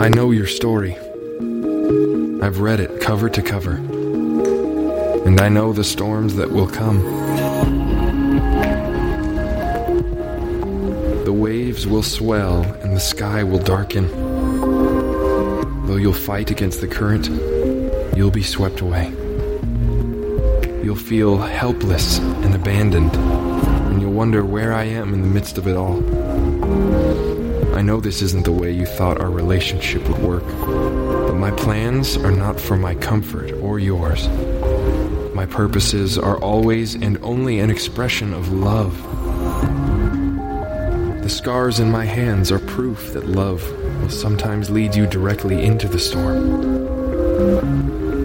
I know your story. I've read it cover to cover. And I know the storms that will come. The waves will swell and the sky will darken. Though you'll fight against the current, you'll be swept away. You'll feel helpless and abandoned, and you'll wonder where I am in the midst of it all. I know this isn't the way you thought our relationship would work, but my plans are not for my comfort or yours. My purposes are always and only an expression of love. The scars in my hands are proof that love will sometimes lead you directly into the storm.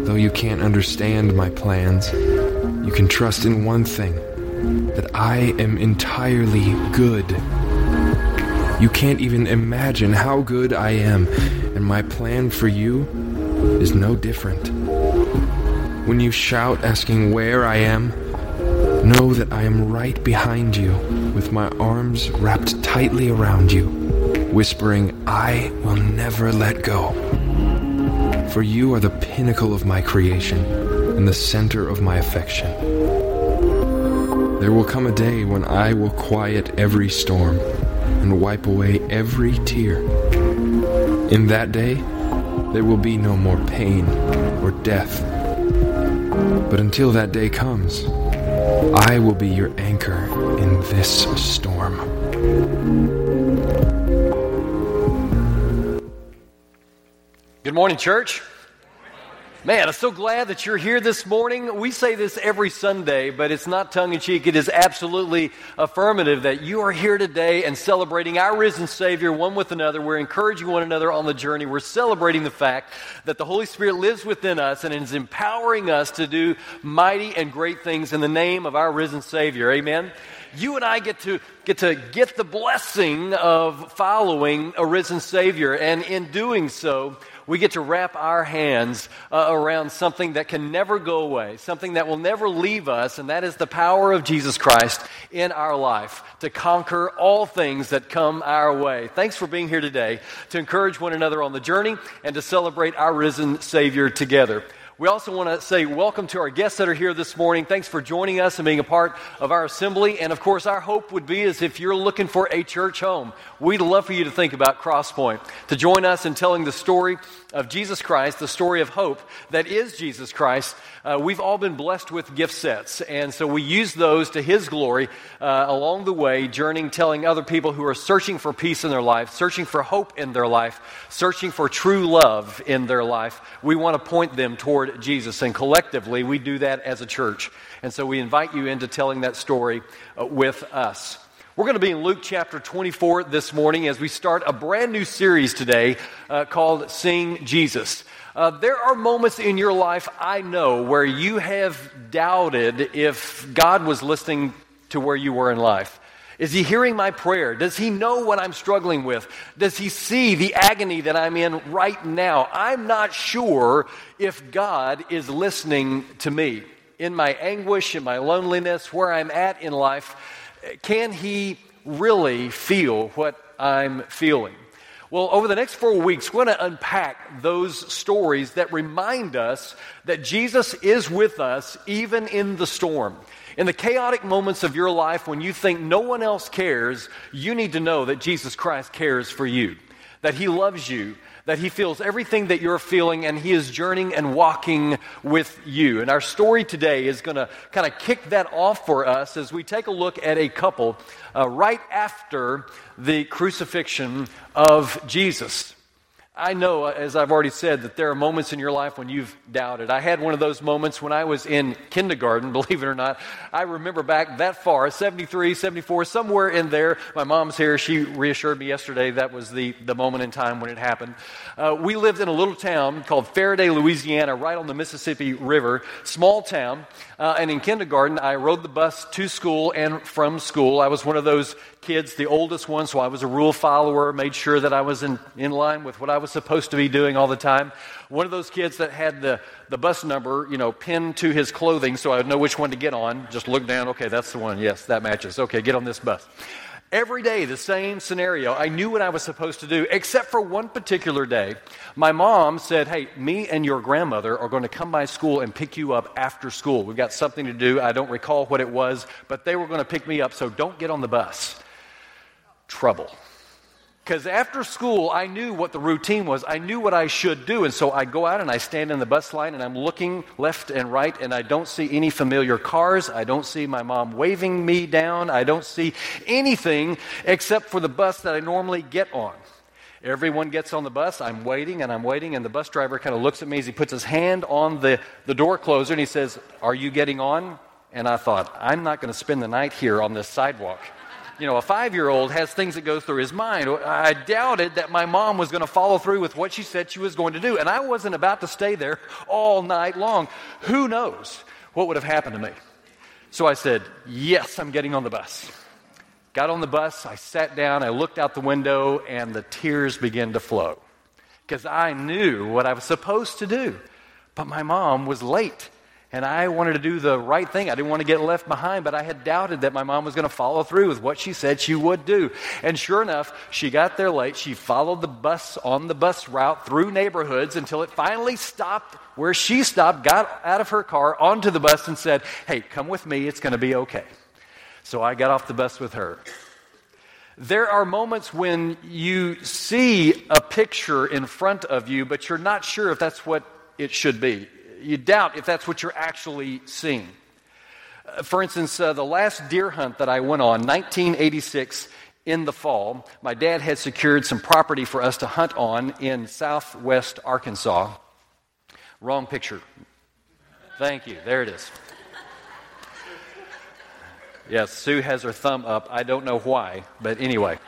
Though you can't understand my plans, you can trust in one thing that I am entirely good. You can't even imagine how good I am, and my plan for you is no different. When you shout asking where I am, know that I am right behind you with my arms wrapped tightly around you, whispering, I will never let go. For you are the pinnacle of my creation and the center of my affection. There will come a day when I will quiet every storm and wipe away every tear. In that day, there will be no more pain or death. But until that day comes, I will be your anchor in this storm. Good morning, church. Man, I'm so glad that you're here this morning. We say this every Sunday, but it's not tongue in cheek. It is absolutely affirmative that you are here today and celebrating our risen Savior one with another. We're encouraging one another on the journey. We're celebrating the fact that the Holy Spirit lives within us and is empowering us to do mighty and great things in the name of our risen Savior. Amen you and I get to get to get the blessing of following a risen Savior, and in doing so, we get to wrap our hands uh, around something that can never go away, something that will never leave us, and that is the power of Jesus Christ in our life to conquer all things that come our way. Thanks for being here today to encourage one another on the journey and to celebrate our risen Savior together. We also want to say welcome to our guests that are here this morning. Thanks for joining us and being a part of our assembly. And of course, our hope would be is if you're looking for a church home, we'd love for you to think about Crosspoint, to join us in telling the story of Jesus Christ, the story of hope that is Jesus Christ, uh, we've all been blessed with gift sets. And so we use those to His glory uh, along the way, journeying, telling other people who are searching for peace in their life, searching for hope in their life, searching for true love in their life. We want to point them toward Jesus. And collectively, we do that as a church. And so we invite you into telling that story uh, with us. We're going to be in Luke chapter 24 this morning as we start a brand new series today uh, called Sing Jesus. Uh, there are moments in your life, I know, where you have doubted if God was listening to where you were in life. Is he hearing my prayer? Does he know what I'm struggling with? Does he see the agony that I'm in right now? I'm not sure if God is listening to me in my anguish, in my loneliness, where I'm at in life can he really feel what I'm feeling? Well, over the next four weeks, we're going to unpack those stories that remind us that Jesus is with us even in the storm. In the chaotic moments of your life when you think no one else cares, you need to know that Jesus Christ cares for you, that He loves you, that he feels everything that you're feeling and he is journeying and walking with you. And our story today is going to kind of kick that off for us as we take a look at a couple uh, right after the crucifixion of Jesus. I know, uh, as I've already said, that there are moments in your life when you've doubted. I had one of those moments when I was in kindergarten, believe it or not. I remember back that far, 73, 74, somewhere in there. My mom's here. She reassured me yesterday that was the, the moment in time when it happened. Uh, we lived in a little town called Ferriday, Louisiana, right on the Mississippi River. Small town. Uh, and in kindergarten, I rode the bus to school and from school. I was one of those kids, the oldest one, so I was a rule follower, made sure that I was in, in line with what I was supposed to be doing all the time. One of those kids that had the, the bus number, you know, pinned to his clothing so I would know which one to get on. Just look down, okay, that's the one. Yes, that matches. Okay, get on this bus. Every day, the same scenario. I knew what I was supposed to do, except for one particular day. My mom said, Hey, me and your grandmother are going to come by school and pick you up after school. We've got something to do. I don't recall what it was, but they were going to pick me up, so don't get on the bus. Trouble. Because after school, I knew what the routine was. I knew what I should do. And so I go out and I stand in the bus line and I'm looking left and right and I don't see any familiar cars. I don't see my mom waving me down. I don't see anything except for the bus that I normally get on. Everyone gets on the bus. I'm waiting and I'm waiting, and the bus driver kind of looks at me as he puts his hand on the, the door closer and he says, Are you getting on? And I thought, I'm not going to spend the night here on this sidewalk you know, a five year old has things that go through his mind. I doubted that my mom was going to follow through with what she said she was going to do. And I wasn't about to stay there all night long. Who knows what would have happened to me? So I said, Yes, I'm getting on the bus. Got on the bus, I sat down, I looked out the window, and the tears began to flow because I knew what I was supposed to do. But my mom was late and I wanted to do the right thing. I didn't want to get left behind, but I had doubted that my mom was going to follow through with what she said she would do. And sure enough, she got there late. She followed the bus on the bus route through neighborhoods until it finally stopped where she stopped, got out of her car, onto the bus, and said, Hey, come with me. It's going to be okay. So I got off the bus with her. There are moments when you see a picture in front of you, but you're not sure if that's what it should be you doubt if that's what you're actually seeing. Uh, for instance, uh, the last deer hunt that I went on, 1986, in the fall, my dad had secured some property for us to hunt on in southwest Arkansas. Wrong picture. Thank you. There it is. Yes, Sue has her thumb up. I don't know why, but anyway.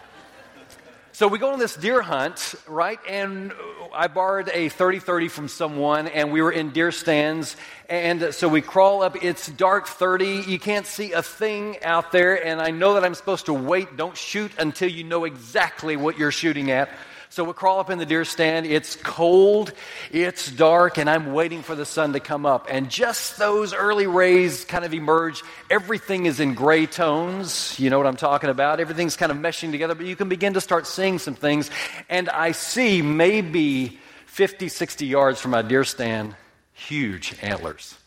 So we go on this deer hunt, right? And I borrowed a 30 30 from someone, and we were in deer stands. And so we crawl up. It's dark 30. You can't see a thing out there. And I know that I'm supposed to wait. Don't shoot until you know exactly what you're shooting at. So we crawl up in the deer stand. It's cold, it's dark, and I'm waiting for the sun to come up. And just those early rays kind of emerge. Everything is in gray tones. You know what I'm talking about? Everything's kind of meshing together, but you can begin to start seeing some things. And I see maybe 50, 60 yards from my deer stand, huge antlers.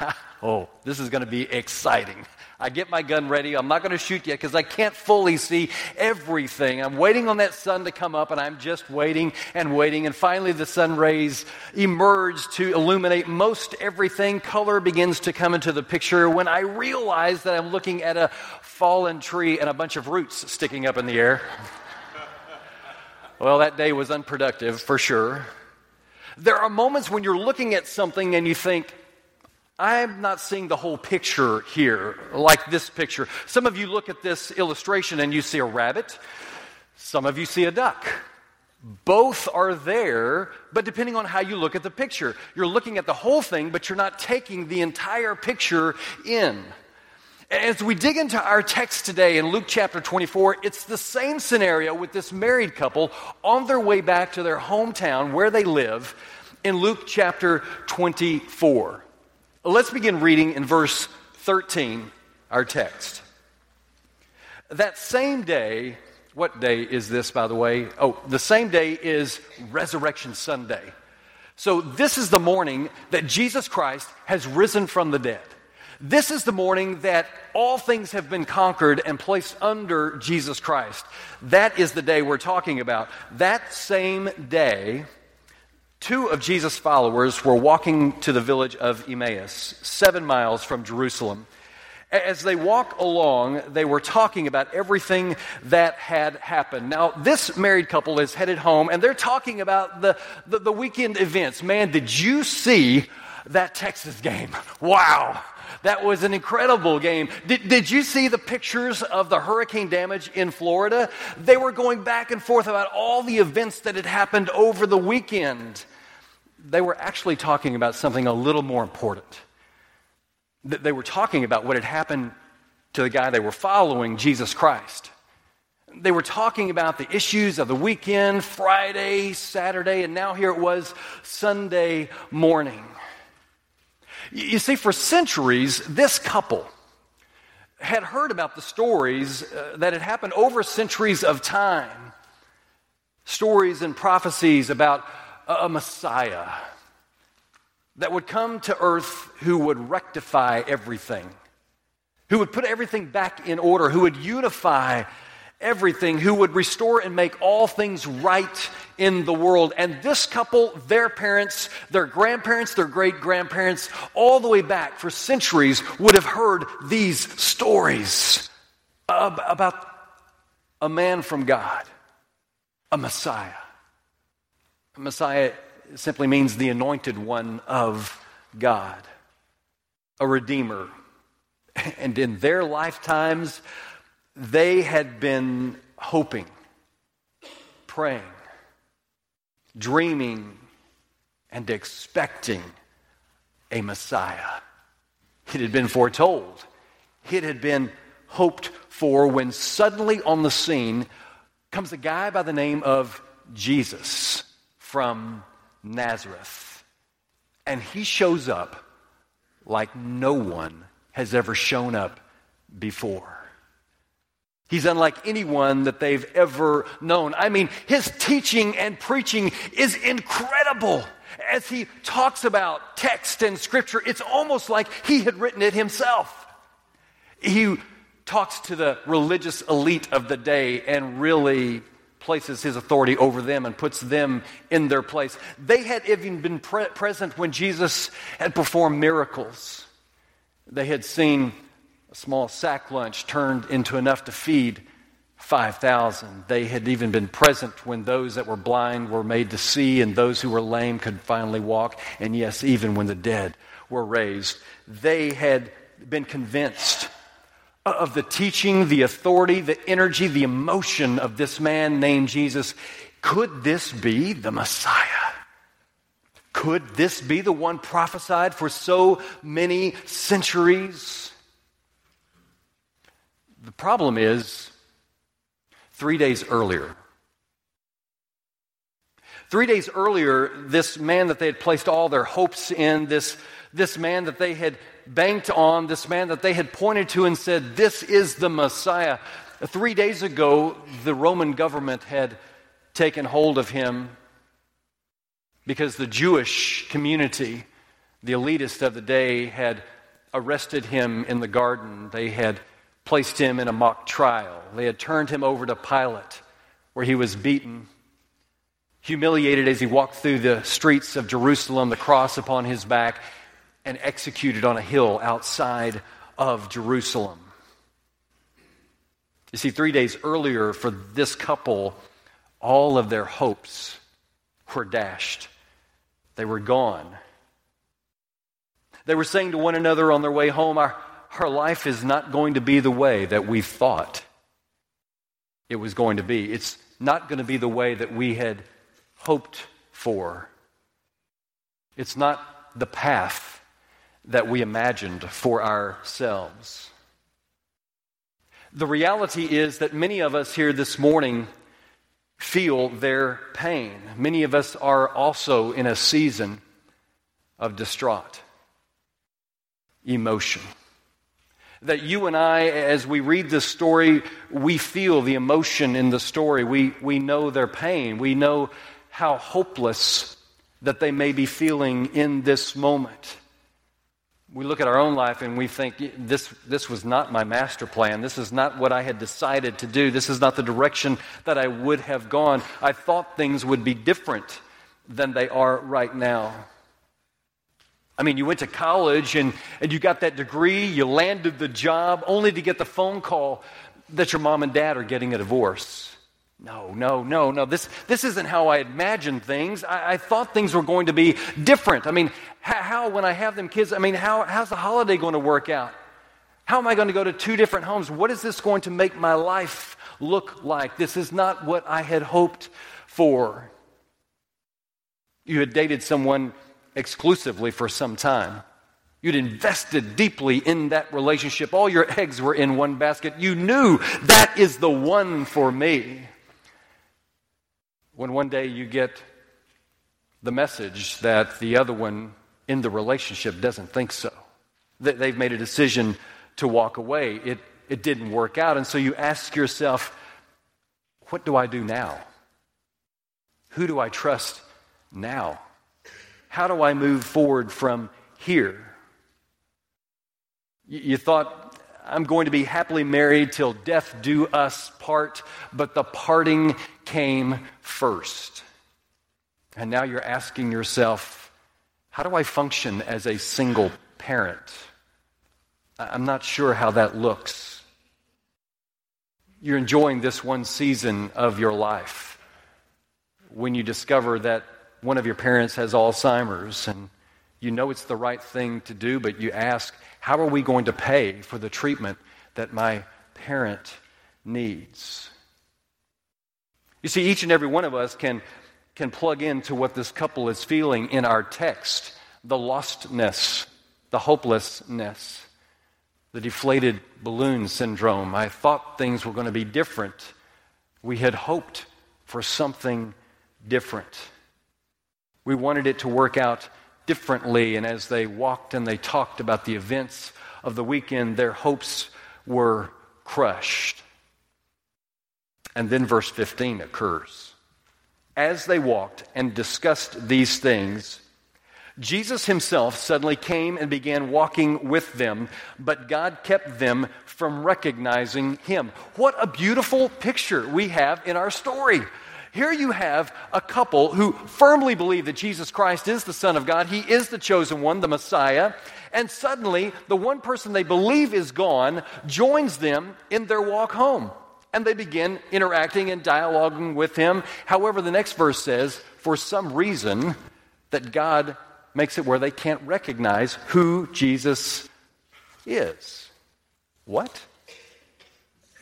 oh, this is going to be exciting. I get my gun ready. I'm not going to shoot yet because I can't fully see everything. I'm waiting on that sun to come up, and I'm just waiting and waiting. And finally, the sun rays emerge to illuminate most everything. Color begins to come into the picture when I realize that I'm looking at a fallen tree and a bunch of roots sticking up in the air. well, that day was unproductive for sure. There are moments when you're looking at something and you think, I'm not seeing the whole picture here, like this picture. Some of you look at this illustration and you see a rabbit, some of you see a duck. Both are there, but depending on how you look at the picture, you're looking at the whole thing, but you're not taking the entire picture in. As we dig into our text today in Luke chapter 24, it's the same scenario with this married couple on their way back to their hometown where they live in Luke chapter 24. Let's begin reading in verse 13, our text. That same day, what day is this, by the way? Oh, the same day is Resurrection Sunday. So, this is the morning that Jesus Christ has risen from the dead. This is the morning that all things have been conquered and placed under Jesus Christ. That is the day we're talking about. That same day, Two of Jesus' followers were walking to the village of Emmaus, seven miles from Jerusalem. As they walk along, they were talking about everything that had happened. Now, this married couple is headed home, and they're talking about the, the, the weekend events. Man, did you see that Texas game? Wow! That was an incredible game. Did, did you see the pictures of the hurricane damage in Florida? They were going back and forth about all the events that had happened over the weekend they were actually talking about something a little more important. They were talking about what had happened to the guy they were following, Jesus Christ. They were talking about the issues of the weekend, Friday, Saturday, and now here it was Sunday morning. You see, for centuries, this couple had heard about the stories uh, that had happened over centuries of time. Stories and prophecies about a, Messiah that would come to earth who would rectify everything, who would put everything back in order, who would unify everything, who would restore and make all things right in the world. And this couple, their parents, their grandparents, their great grandparents, all the way back for centuries would have heard these stories about a man from God, a Messiah. Messiah simply means the anointed one of God, a redeemer. And in their lifetimes, they had been hoping, praying, dreaming, and expecting a Messiah. It had been foretold, it had been hoped for when suddenly on the scene comes a guy by the name of Jesus from Nazareth. And he shows up like no one has ever shown up before. He's unlike anyone that they've ever known. I mean, his teaching and preaching is incredible. As he talks about text and scripture, it's almost like he had written it himself. He talks to the religious elite of the day and really places his authority over them and puts them in their place. They had even been pre- present when Jesus had performed miracles. They had seen a small sack lunch turned into enough to feed 5,000. They had even been present when those that were blind were made to see and those who were lame could finally walk. And yes, even when the dead were raised. They had been convinced Uh, of the teaching, the authority, the energy, the emotion of this man named Jesus. Could this be the Messiah? Could this be the one prophesied for so many centuries? The problem is, three days earlier, three days earlier, this man that they had placed all their hopes in, this, this man that they had banked on, this man that they had pointed to and said, This is the Messiah. Three days ago, the Roman government had taken hold of him because the Jewish community, the elitist of the day, had arrested him in the garden. They had placed him in a mock trial. They had turned him over to Pilate, where he was beaten, humiliated as he walked through the streets of Jerusalem, the cross upon his back, and executed on a hill outside of Jerusalem. You see, three days earlier, for this couple, all of their hopes were dashed. They were gone. They were saying to one another on their way home, Our, our life is not going to be the way that we thought it was going to be. It's not going to be the way that we had hoped for. It's not the path that we imagined for ourselves. The reality is that many of us here this morning feel their pain. Many of us are also in a season of distraught emotion that you and I, as we read this story, we feel the emotion in the story. We, we know their pain. We know how hopeless that they may be feeling in this moment. We look at our own life and we think, this, this was not my master plan. This is not what I had decided to do. This is not the direction that I would have gone. I thought things would be different than they are right now. I mean, you went to college and, and you got that degree, you landed the job, only to get the phone call that your mom and dad are getting a divorce. No, no, no, no. This, this isn't how I imagined things. I, I thought things were going to be different. I mean, how, how, when I have them kids, I mean, how, how's the holiday going to work out? How am I going to go to two different homes? What is this going to make my life look like? This is not what I had hoped for. You had dated someone exclusively for some time. You'd invested deeply in that relationship. All your eggs were in one basket. You knew that is the one for me. When one day you get the message that the other one in the relationship doesn't think so, that they've made a decision to walk away, it it didn't work out. And so you ask yourself, what do I do now? Who do I trust now? How do I move forward from here? You thought, I'm going to be happily married till death do us part, but the parting came first. And now you're asking yourself, how do I function as a single parent? I'm not sure how that looks. You're enjoying this one season of your life when you discover that one of your parents has Alzheimer's and you know it's the right thing to do, but you ask, how are we going to pay for the treatment that my parent needs? You see, each and every one of us can, can plug into what this couple is feeling in our text the lostness, the hopelessness, the deflated balloon syndrome. I thought things were going to be different. We had hoped for something different. We wanted it to work out differently, and as they walked and they talked about the events of the weekend, their hopes were crushed. And then verse 15 occurs. As they walked and discussed these things, Jesus himself suddenly came and began walking with them, but God kept them from recognizing him. What a beautiful picture we have in our story. Here you have a couple who firmly believe that Jesus Christ is the Son of God, He is the chosen one, the Messiah, and suddenly the one person they believe is gone joins them in their walk home. And they begin interacting and dialoguing with him. However, the next verse says, for some reason, that God makes it where they can't recognize who Jesus is. What?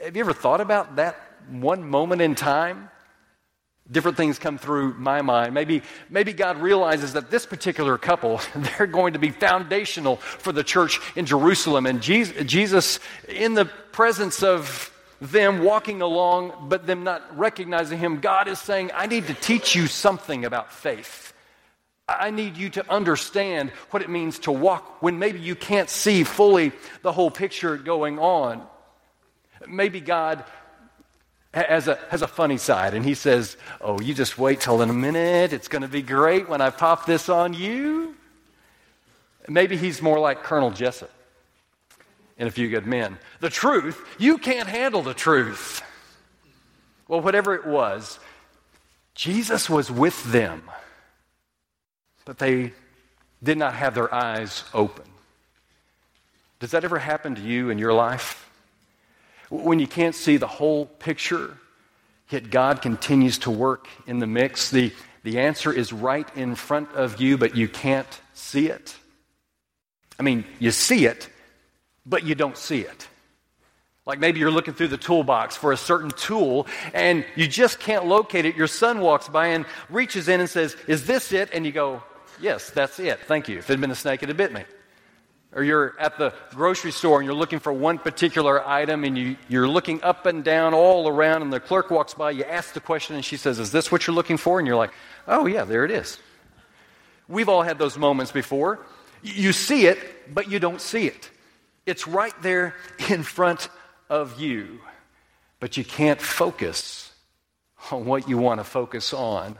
Have you ever thought about that one moment in time? Different things come through my mind. Maybe, maybe God realizes that this particular couple, they're going to be foundational for the church in Jerusalem. And Jesus, Jesus, in the presence of them walking along, but them not recognizing Him, God is saying, I need to teach you something about faith. I need you to understand what it means to walk when maybe you can't see fully the whole picture going on. Maybe God has a, has a funny side and he says, Oh, you just wait till in a minute. It's going to be great when I pop this on you. Maybe he's more like Colonel Jessup in A Few Good Men. The truth, you can't handle the truth. Well, whatever it was, Jesus was with them but they did not have their eyes open. Does that ever happen to you in your life? When you can't see the whole picture, yet God continues to work in the mix. The, the answer is right in front of you, but you can't see it. I mean, you see it, but you don't see it. Like maybe you're looking through the toolbox for a certain tool and you just can't locate it. Your son walks by and reaches in and says, Is this it? And you go, Yes, that's it. Thank you. If it had been a snake, it had bit me. Or you're at the grocery store and you're looking for one particular item and you, you're looking up and down all around and the clerk walks by, you ask the question and she says, Is this what you're looking for? And you're like, Oh, yeah, there it is. We've all had those moments before. You see it, but you don't see it. It's right there in front of you, but you can't focus on what you want to focus on.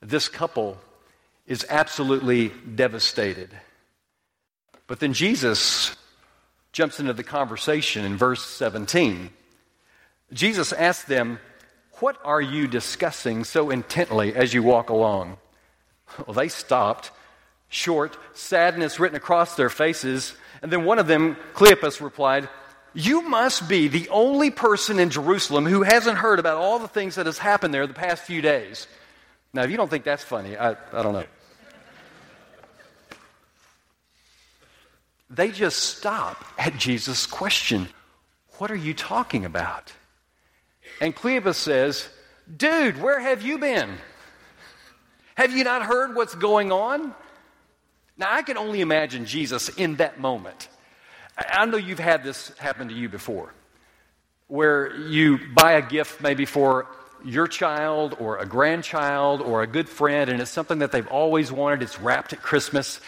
This couple is absolutely devastated. But then Jesus jumps into the conversation in verse 17. Jesus asks them, What are you discussing so intently as you walk along? Well, they stopped, short, sadness written across their faces. And then one of them, Cleopas, replied, You must be the only person in Jerusalem who hasn't heard about all the things that has happened there the past few days. Now, if you don't think that's funny, I, I don't know. They just stop at Jesus' question What are you talking about? And Cleopas says, Dude, where have you been? Have you not heard what's going on? Now, I can only imagine Jesus in that moment. I know you've had this happen to you before, where you buy a gift maybe for your child or a grandchild or a good friend, and it's something that they've always wanted. It's wrapped at Christmas,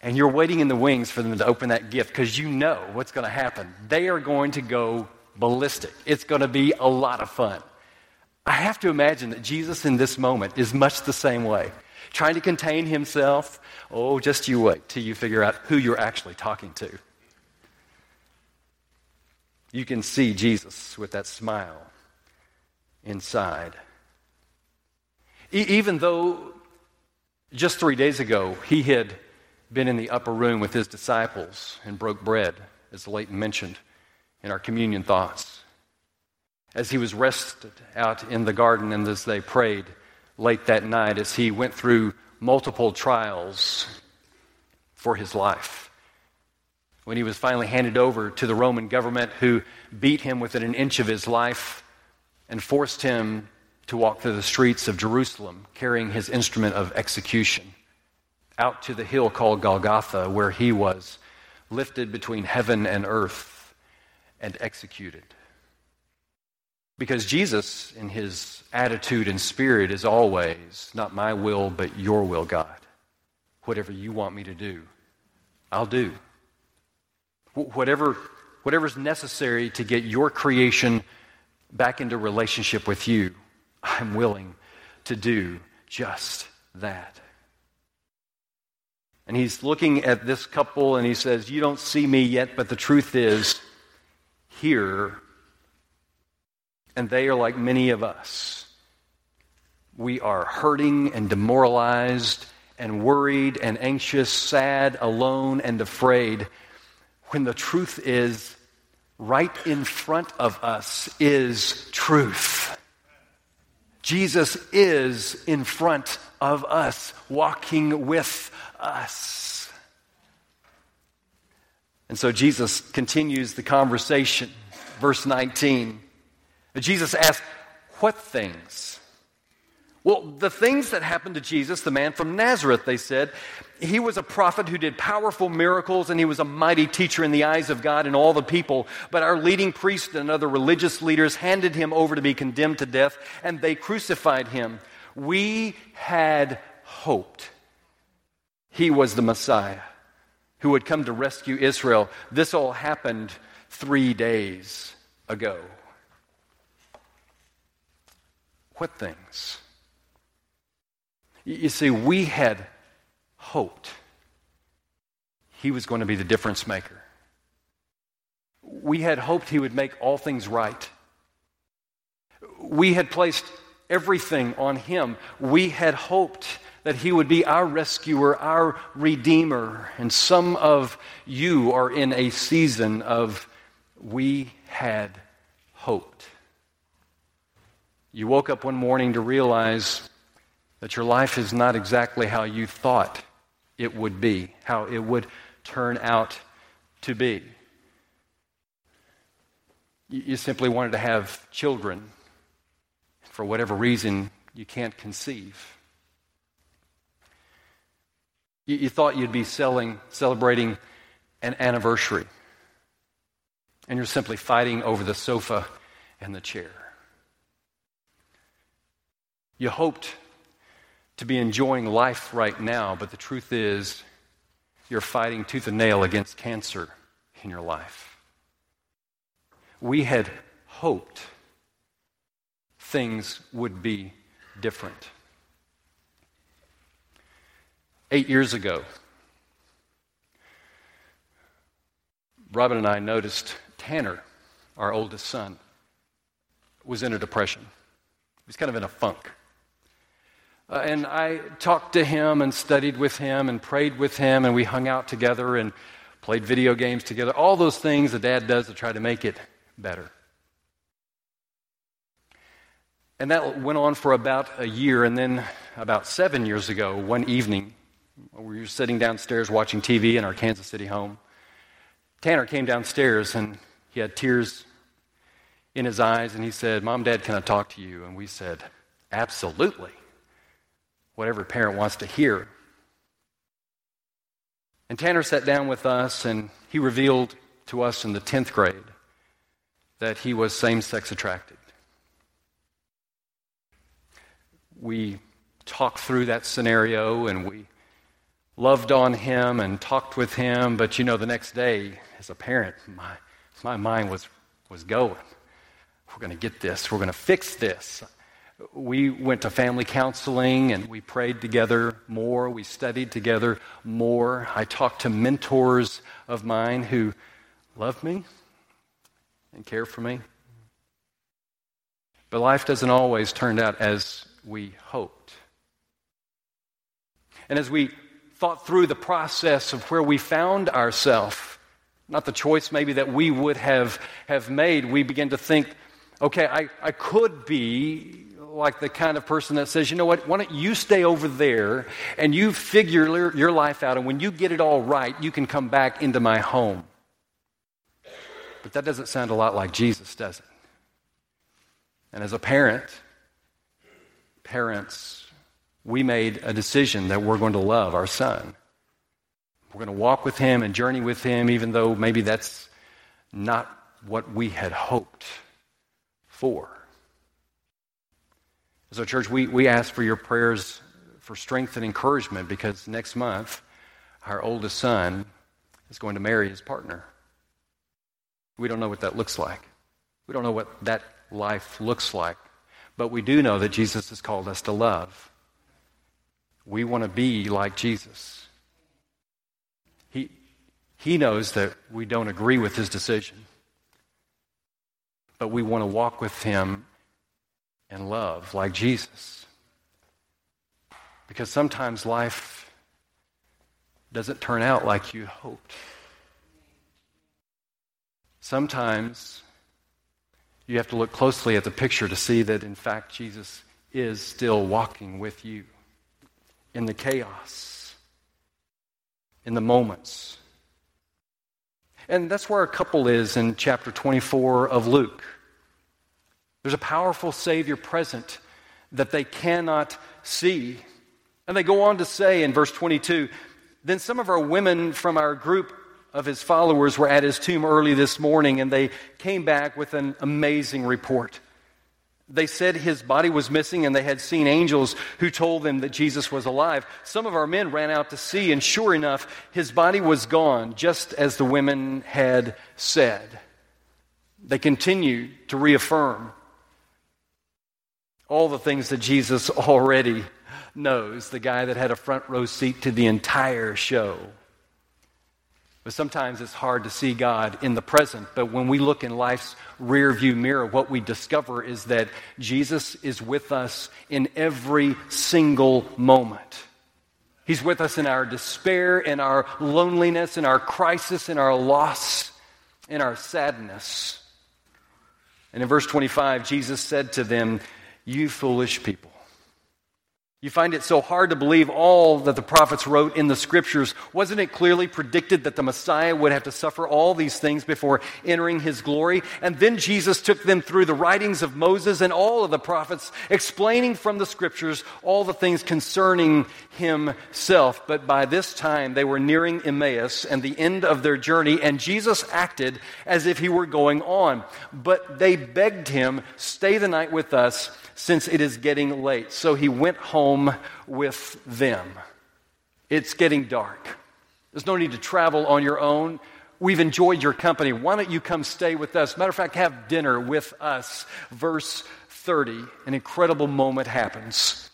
and you're waiting in the wings for them to open that gift because you know what's going to happen. They are going to go ballistic. It's going to be a lot of fun. I have to imagine that Jesus in this moment is much the same way, trying to contain himself. Oh, just you wait till you figure out who you're actually talking to. You can see Jesus with that smile inside. E- even though just three days ago he had been in the upper room with his disciples and broke bread, as Leighton mentioned in our communion thoughts. As he was rested out in the garden and as they prayed late that night, as he went through multiple trials for his life. When he was finally handed over to the Roman government, who beat him within an inch of his life and forced him to walk through the streets of Jerusalem carrying his instrument of execution out to the hill called Golgotha, where he was lifted between heaven and earth and executed. Because Jesus, in his attitude and spirit, is always, not my will, but your will, God. Whatever you want me to do, I'll do. Whatever, whatever's necessary to get your creation back into relationship with you, I'm willing to do just that. And he's looking at this couple and he says, You don't see me yet, but the truth is, here, and they are like many of us. We are hurting and demoralized and worried and anxious, sad, alone, and afraid, when the truth is, right in front of us is truth. Jesus is in front of us, walking with us. And so Jesus continues the conversation. Verse 19. Jesus asked, What things? Well, the things that happened to Jesus, the man from Nazareth, they said, he was a prophet who did powerful miracles and he was a mighty teacher in the eyes of God and all the people. But our leading priests and other religious leaders handed him over to be condemned to death and they crucified him. We had hoped he was the Messiah who would come to rescue Israel. This all happened three days ago. What things? You see, we had hoped he was going to be the difference maker. We had hoped he would make all things right. We had placed everything on him. We had hoped that he would be our rescuer, our redeemer. And some of you are in a season of we had hoped. You woke up one morning to realize that your life is not exactly how you thought it would be, how it would turn out to be. You simply wanted to have children. For whatever reason, you can't conceive. You, you thought you'd be selling, celebrating an anniversary, and you're simply fighting over the sofa and the chair. You hoped to be enjoying life right now, but the truth is, you're fighting tooth and nail against cancer in your life. We had hoped things would be different. Eight years ago, Robin and I noticed Tanner, our oldest son, was in a depression. He was kind of in a funk. Uh, and I talked to him and studied with him and prayed with him, and we hung out together and played video games together. All those things a dad does to try to make it better. And that went on for about a year, and then about seven years ago, one evening, we were sitting downstairs watching TV in our Kansas City home. Tanner came downstairs and he had tears in his eyes and he said, Mom, Dad, can I talk to you? And we said, Absolutely. Whatever parent wants to hear. And Tanner sat down with us and he revealed to us in the 10th grade that he was same sex attracted. We talked through that scenario and we loved on him and talked with him, but you know, the next day, as a parent, my, my mind was, was going. We're going to get this, we're going to fix this. We went to family counseling and we prayed together more. We studied together more. I talked to mentors of mine who loved me and cared for me. But life doesn't always turn out as we hoped. And as we thought through the process of where we found ourselves, not the choice maybe that we would have, have made, we began to think, okay, I, I could be like the kind of person that says, you know what, why don't you stay over there and you figure your life out, and when you get it all right, you can come back into my home. But that doesn't sound a lot like Jesus, does it? And as a parent, parents, we made a decision that we're going to love our son. We're going to walk with him and journey with him, even though maybe that's not what we had hoped for. So, church, we, we ask for your prayers for strength and encouragement because next month, our oldest son is going to marry his partner. We don't know what that looks like. We don't know what that life looks like. But we do know that Jesus has called us to love. We want to be like Jesus. He, he knows that we don't agree with his decision, but we want to walk with him in love like Jesus. Because sometimes life doesn't turn out like you hoped. Sometimes you have to look closely at the picture to see that, in fact, Jesus is still walking with you in the chaos, in the moments. And that's where our couple is in chapter 24 of Luke. There's a powerful Savior present that they cannot see. And they go on to say in verse 22 Then some of our women from our group of his followers were at his tomb early this morning, and they came back with an amazing report. They said his body was missing, and they had seen angels who told them that Jesus was alive. Some of our men ran out to see, and sure enough, his body was gone, just as the women had said. They continued to reaffirm all the things that Jesus already knows, the guy that had a front row seat to the entire show. But sometimes it's hard to see God in the present. But when we look in life's rear view mirror, what we discover is that Jesus is with us in every single moment. He's with us in our despair, in our loneliness, in our crisis, in our loss, in our sadness. And in verse 25, Jesus said to them, You foolish people. You find it so hard to believe all that the prophets wrote in the scriptures. Wasn't it clearly predicted that the Messiah would have to suffer all these things before entering his glory? And then Jesus took them through the writings of Moses and all of the prophets, explaining from the scriptures all the things concerning himself. But by this time, they were nearing Emmaus and the end of their journey, and Jesus acted as if he were going on. But they begged him, Stay the night with us since it is getting late. So he went home with them. It's getting dark. There's no need to travel on your own. We've enjoyed your company. Why don't you come stay with us? Matter of fact, have dinner with us. Verse 30, an incredible moment happens.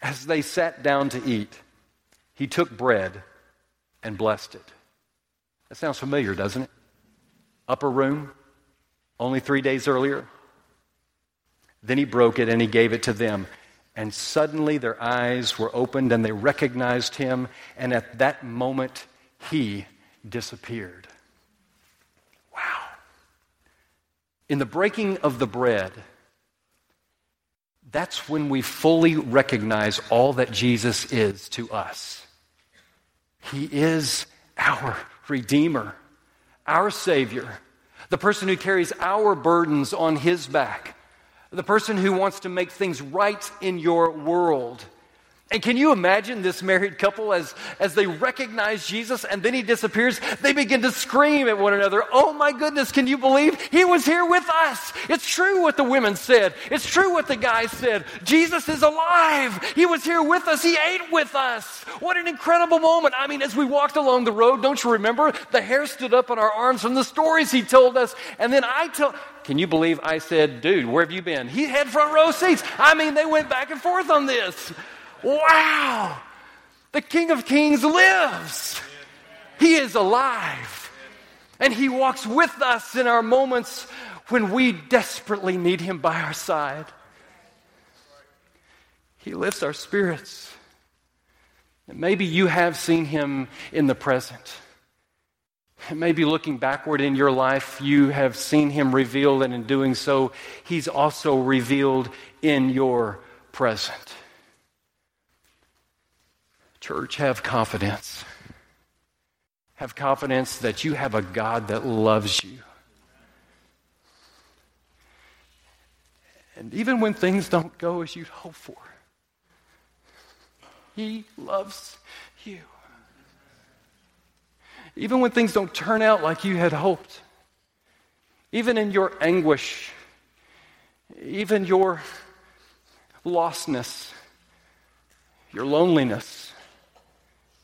As they sat down to eat, he took bread and blessed it. That sounds familiar, doesn't it? Upper room, only three days earlier. Then he broke it and he gave it to them. And suddenly their eyes were opened and they recognized him. And at that moment, he disappeared. Wow. In the breaking of the bread, that's when we fully recognize all that Jesus is to us. He is our Redeemer, our Savior, the person who carries our burdens on His back the person who wants to make things right in your world. And can you imagine this married couple as, as they recognize Jesus and then he disappears? They begin to scream at one another, Oh my goodness, can you believe he was here with us? It's true what the women said. It's true what the guys said. Jesus is alive. He was here with us. He ate with us. What an incredible moment. I mean, as we walked along the road, don't you remember? The hair stood up on our arms from the stories he told us. And then I told, can you believe I said, Dude, where have you been? He had front row seats. I mean, they went back and forth on this. Wow! The King of Kings lives. He is alive. And He walks with us in our moments when we desperately need Him by our side. He lifts our spirits. And maybe you have seen Him in the present. Maybe looking backward in your life, you have seen Him revealed, and in doing so, He's also revealed in your present. Church, have confidence. Have confidence that you have a God that loves you. And even when things don't go as you'd hope for, He loves you. Even when things don't turn out like you had hoped, even in your anguish, even your lostness, your loneliness,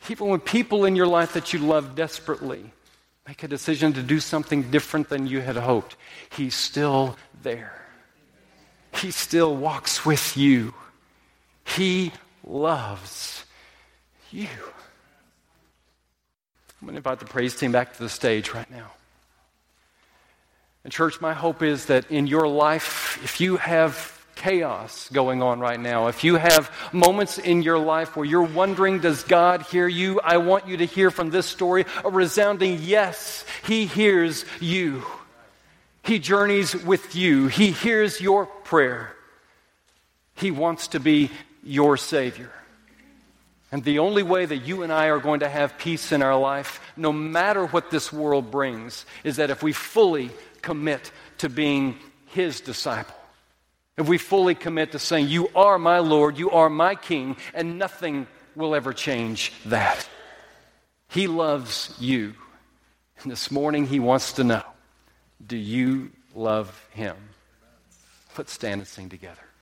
even when people in your life that you love desperately make a decision to do something different than you had hoped, He's still there. He still walks with you. He loves you. I'm going to invite the praise team back to the stage right now. And, church, my hope is that in your life, if you have chaos going on right now, if you have moments in your life where you're wondering, does God hear you? I want you to hear from this story a resounding yes, He hears you. He journeys with you, He hears your prayer. He wants to be your Savior. And the only way that you and I are going to have peace in our life, no matter what this world brings, is that if we fully commit to being His disciple. If we fully commit to saying, You are my Lord, you are my King, and nothing will ever change that. He loves you. And this morning, He wants to know do you love Him? Let's stand and sing together.